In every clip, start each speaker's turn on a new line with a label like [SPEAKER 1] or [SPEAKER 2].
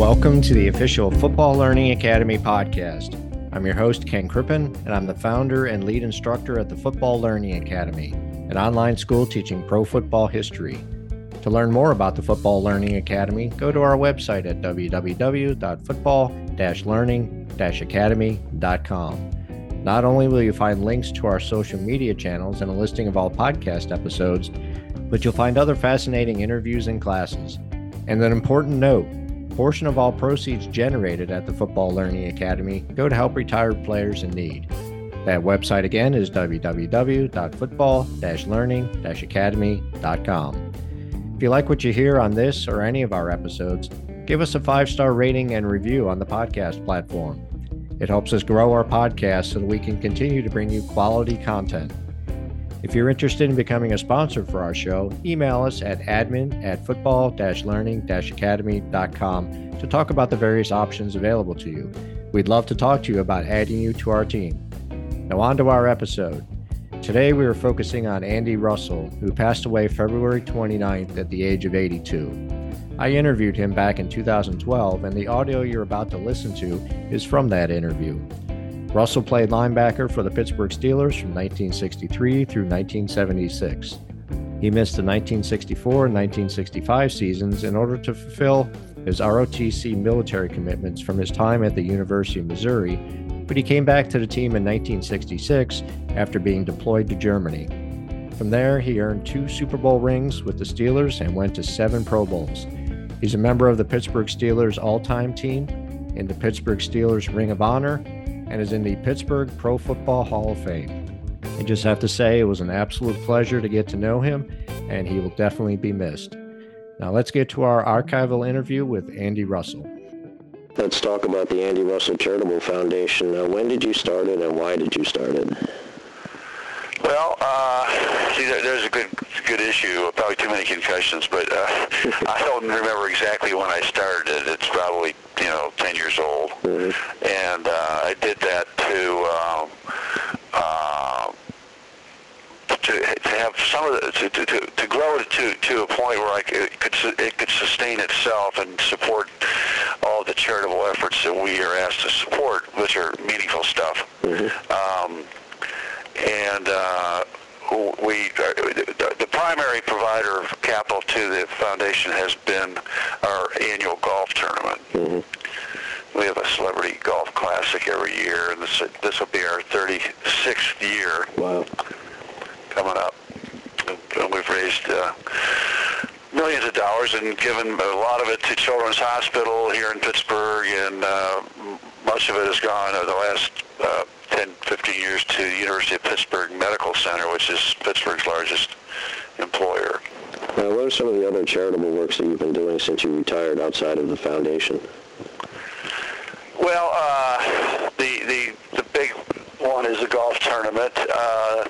[SPEAKER 1] Welcome to the official Football Learning Academy podcast. I'm your host, Ken Crippen, and I'm the founder and lead instructor at the Football Learning Academy, an online school teaching pro football history. To learn more about the Football Learning Academy, go to our website at www.football-learning-academy.com. Not only will you find links to our social media channels and a listing of all podcast episodes, but you'll find other fascinating interviews and classes. And an important note, portion of all proceeds generated at the Football Learning Academy go to help retired players in need. That website again is www.football-learning-academy.com. If you like what you hear on this or any of our episodes, give us a five-star rating and review on the podcast platform. It helps us grow our podcast so that we can continue to bring you quality content. If you're interested in becoming a sponsor for our show, email us at admin at football learning academy.com to talk about the various options available to you. We'd love to talk to you about adding you to our team. Now, on to our episode. Today, we are focusing on Andy Russell, who passed away February 29th at the age of 82. I interviewed him back in 2012, and the audio you're about to listen to is from that interview. Russell played linebacker for the Pittsburgh Steelers from 1963 through 1976. He missed the 1964 and 1965 seasons in order to fulfill his ROTC military commitments from his time at the University of Missouri, but he came back to the team in 1966 after being deployed to Germany. From there, he earned two Super Bowl rings with the Steelers and went to seven Pro Bowls. He's a member of the Pittsburgh Steelers all time team, in the Pittsburgh Steelers Ring of Honor, and is in the Pittsburgh Pro Football Hall of Fame. I just have to say it was an absolute pleasure to get to know him, and he will definitely be missed. Now let's get to our archival interview with Andy Russell.
[SPEAKER 2] Let's talk about the Andy Russell Charitable Foundation. Uh, when did you start it, and why did you start it?
[SPEAKER 3] Well, uh, see, there, there's a good good issue. Probably too many concussions, but uh, I don't remember exactly when I started. It. It's probably you know 10 years old, mm-hmm. and uh, I did that to. Um, uh, to, to have some of the, to, to, to grow it to, to a point where I could, it could it could sustain itself and support all the charitable efforts that we are asked to support, which are meaningful stuff. Mm-hmm. Um, and uh, we uh, primary provider of capital to the foundation has been our annual golf tournament. Mm-hmm. We have a celebrity golf classic every year, and this this will be our 36th year.
[SPEAKER 2] Wow.
[SPEAKER 3] Coming up, and we've raised. Uh, millions of dollars and given a lot of it to Children's Hospital here in Pittsburgh, and uh, much of it has gone over the last uh, 10, 15 years to the University of Pittsburgh Medical Center, which is Pittsburgh's largest employer.
[SPEAKER 2] Now, what are some of the other charitable works that you've been doing since you retired outside of the foundation?
[SPEAKER 3] Well, uh, the, the, the big one is the golf tournament. Uh,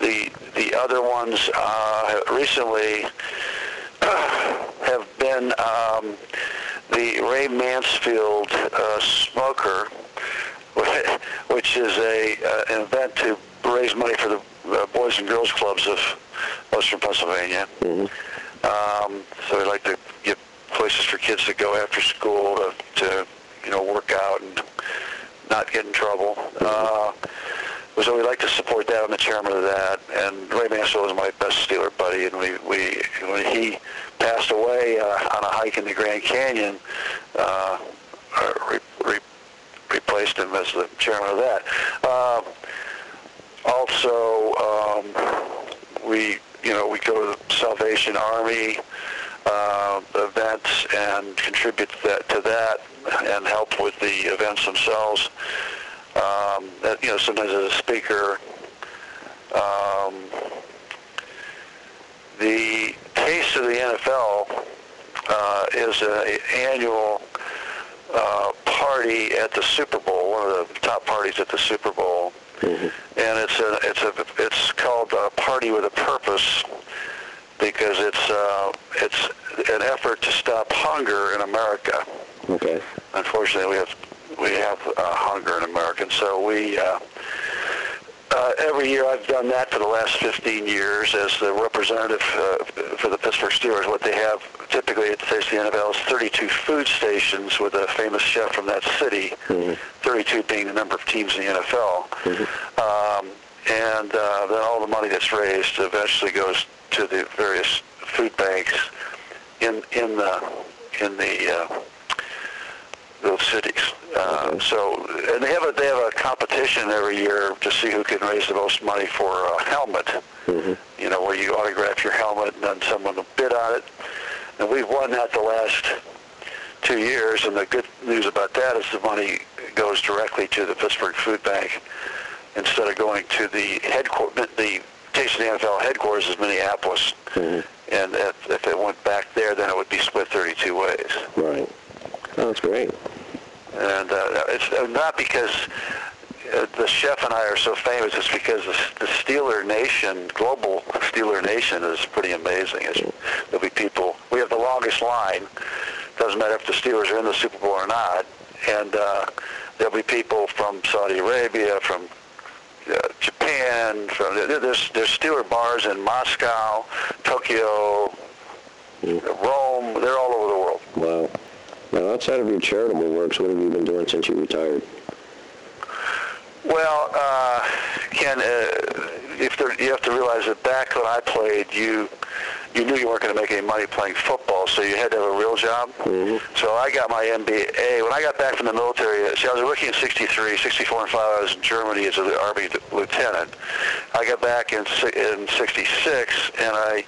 [SPEAKER 3] the, the other ones uh, recently have been um, the Ray Mansfield uh, Smoker, which is a uh, an event to raise money for the uh, Boys and Girls Clubs of Western Pennsylvania. Mm-hmm. Um, so we like to get places for kids to go after school to, to you know work out and not get in trouble. Uh, so we like to support that. I'm the chairman of that, and Ray Mansfield is my best Steeler buddy. And we, we when he passed away uh, on a hike in the Grand Canyon, uh, re, re, replaced him as the chairman of that. Uh, also, um, we you know we go to the Salvation Army uh, events and contribute to that, to that and help with the events themselves. Um, that, you know, sometimes as a speaker. Um, the Taste of the NFL uh, is an annual uh, party at the Super Bowl, one of the top parties at the Super Bowl, mm-hmm. and it's a it's a it's called a party with a purpose because it's uh, it's an effort to stop hunger in America.
[SPEAKER 2] Okay.
[SPEAKER 3] Unfortunately, we have we have uh, hunger in America, and so we. Uh, uh, every year I've done that for the last 15 years as the representative uh, for the Pittsburgh Steelers. What they have typically at the Taste of the NFL is 32 food stations with a famous chef from that city, mm-hmm. 32 being the number of teams in the NFL. Mm-hmm. Um, and uh, then all the money that's raised eventually goes to the various food banks in in the in the uh, those cities. Uh, so, and they have a they have a competition every year to see who can raise the most money for a helmet. Mm-hmm. You know, where you autograph your helmet and then someone will bid on it. And we've won that the last two years. And the good news about that is the money goes directly to the Pittsburgh Food Bank instead of going to the headquarters. The Taste of the NFL headquarters is Minneapolis. Mm-hmm. And if, if it went back there, then it would be split 32 ways.
[SPEAKER 2] Right. Oh, that's great.
[SPEAKER 3] Not because uh, the chef and I are so famous. It's because the, the Steeler Nation, global Steeler Nation, is pretty amazing. It's, there'll be people. We have the longest line. Doesn't matter if the Steelers are in the Super Bowl or not. And uh, there'll be people from Saudi Arabia, from uh, Japan. From there's there's Steeler bars in Moscow, Tokyo, mm. Rome. They're all over the world.
[SPEAKER 2] Wow. Now, outside of your charitable works, what have you been doing since you retired?
[SPEAKER 3] Well, uh, Ken, uh, if there, you have to realize that back when I played, you you knew you weren't going to make any money playing football, so you had to have a real job. Mm-hmm. So I got my MBA. When I got back from the military, see, I was working in 63, 64 and 5, I was in Germany as an Army lieutenant. I got back in, in 66, and I,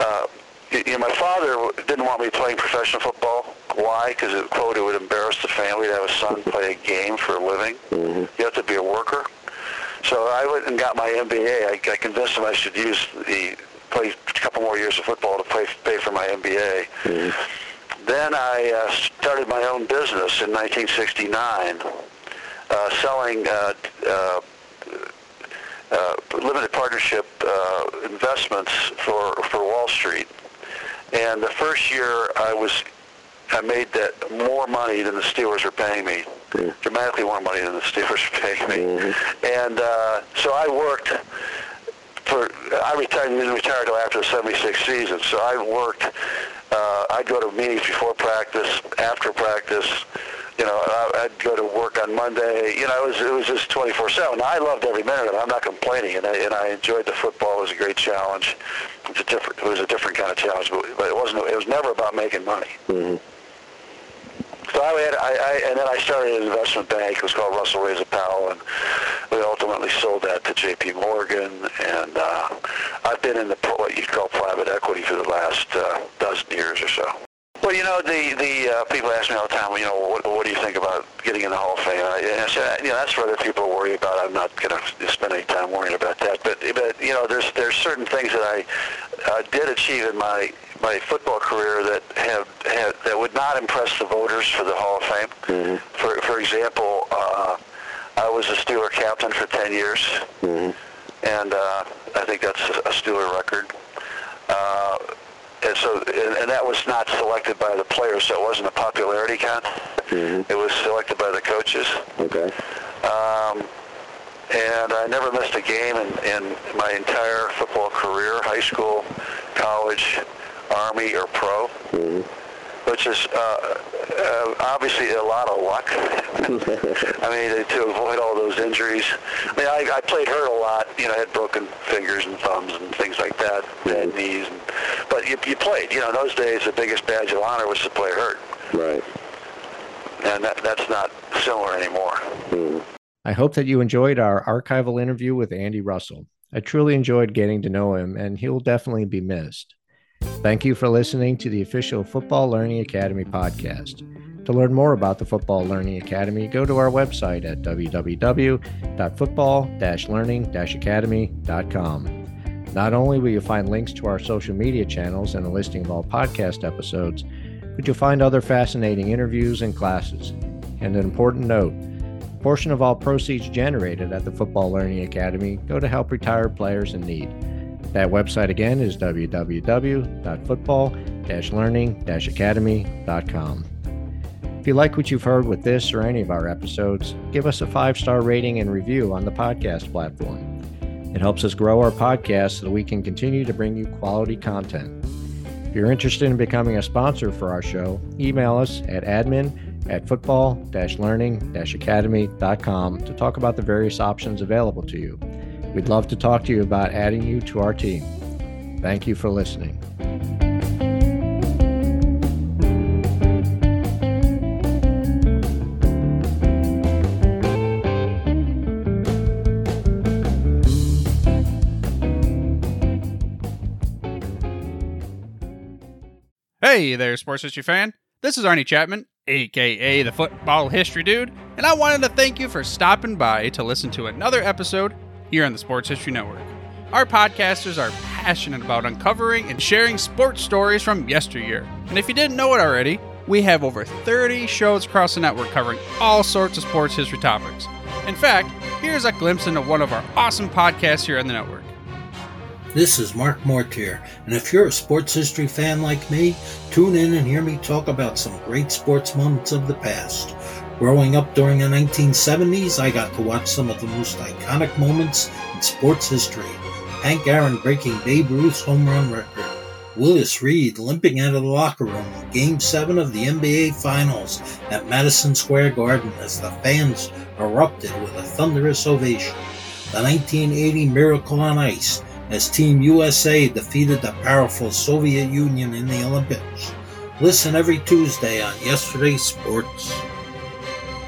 [SPEAKER 3] uh, you know, my father didn't want me playing professional football. Why? Because, quote, it would embarrass the family to have a son play a game for a living. Mm-hmm. You have to be a worker. So I went and got my MBA. I, I convinced him I should use the play a couple more years of football to pay pay for my MBA. Mm-hmm. Then I uh, started my own business in 1969, uh, selling uh, uh, uh, limited partnership uh, investments for for Wall Street. And the first year I was I made that more money than the Steelers were paying me, dramatically more money than the Steelers were paying me. Mm-hmm. And uh, so I worked for, I retired, didn't retire until after the 76 season, so I worked, uh, I'd go to meetings before practice, after practice, you know, I'd go to work on Monday. You know, it was it was just 24/7. I loved every minute of it. I'm not complaining, and I, and I enjoyed the football. It was a great challenge. It was a different it was a different kind of challenge, but, but it wasn't. It was never about making money. Mm-hmm. I had, I, I, and then I started an investment bank. It was called Russell Rea Zappala, and we ultimately sold that to J.P. Morgan. And uh, I've been in the what you call private equity for the last uh, dozen years or so. Well, you know, the the uh, people ask me all the time, you know, what, what do you think about getting in the Hall of Fame? I, and I said, you know, that's for other people worry about. I'm not going to spend any time worrying about that. But but you know, there's there's certain things that I uh, did achieve in my my football career that have, have that would not impress the voters for the Hall of Fame. Mm-hmm. For for example, uh, I was a Steeler captain for 10 years, mm-hmm. and uh, I think that's a Steeler record. Uh, and so, and, and, that was not selected by the players, so it wasn't a popularity count. Mm-hmm. It was selected by the coaches.
[SPEAKER 2] Okay.
[SPEAKER 3] Um, and I never missed a game in, in my entire football career, high school, college, Army, or pro, mm-hmm. Which is uh, uh, obviously a lot of luck. I mean, to avoid all those injuries. I mean, I, I played hurt a lot. You know, I had broken fingers and thumbs and things like that, bad mm-hmm. knees. And, but you, you played. You know, in those days, the biggest badge of honor was to play hurt.
[SPEAKER 2] Right.
[SPEAKER 3] And that, that's not similar anymore. Mm.
[SPEAKER 1] I hope that you enjoyed our archival interview with Andy Russell. I truly enjoyed getting to know him, and he'll definitely be missed. Thank you for listening to the official Football Learning Academy podcast. To learn more about the Football Learning Academy, go to our website at www.football-learning-academy.com. Not only will you find links to our social media channels and a listing of all podcast episodes, but you'll find other fascinating interviews and classes. And an important note a portion of all proceeds generated at the Football Learning Academy go to help retired players in need. That website again is www.football-learning-academy.com. If you like what you've heard with this or any of our episodes, give us a five star rating and review on the podcast platform. It helps us grow our podcast so that we can continue to bring you quality content. If you're interested in becoming a sponsor for our show, email us at admin at football learning academy.com to talk about the various options available to you. We'd love to talk to you about adding you to our team. Thank you for listening.
[SPEAKER 4] Hey there, sports history fan. This is Arnie Chapman, aka the Football History Dude, and I wanted to thank you for stopping by to listen to another episode here on the Sports History Network. Our podcasters are passionate about uncovering and sharing sports stories from yesteryear. And if you didn't know it already, we have over 30 shows across the network covering all sorts of sports history topics. In fact, here's a glimpse into one of our awesome podcasts here on the network.
[SPEAKER 5] This is Mark Mortier, and if you're a sports history fan like me, tune in and hear me talk about some great sports moments of the past. Growing up during the 1970s, I got to watch some of the most iconic moments in sports history. Hank Aaron breaking Babe Ruth's home run record. Willis Reed limping out of the locker room in Game 7 of the NBA Finals at Madison Square Garden as the fans erupted with a thunderous ovation. The 1980 Miracle on Ice as Team USA defeated the powerful Soviet Union in the Olympics. Listen every Tuesday on Yesterday's Sports.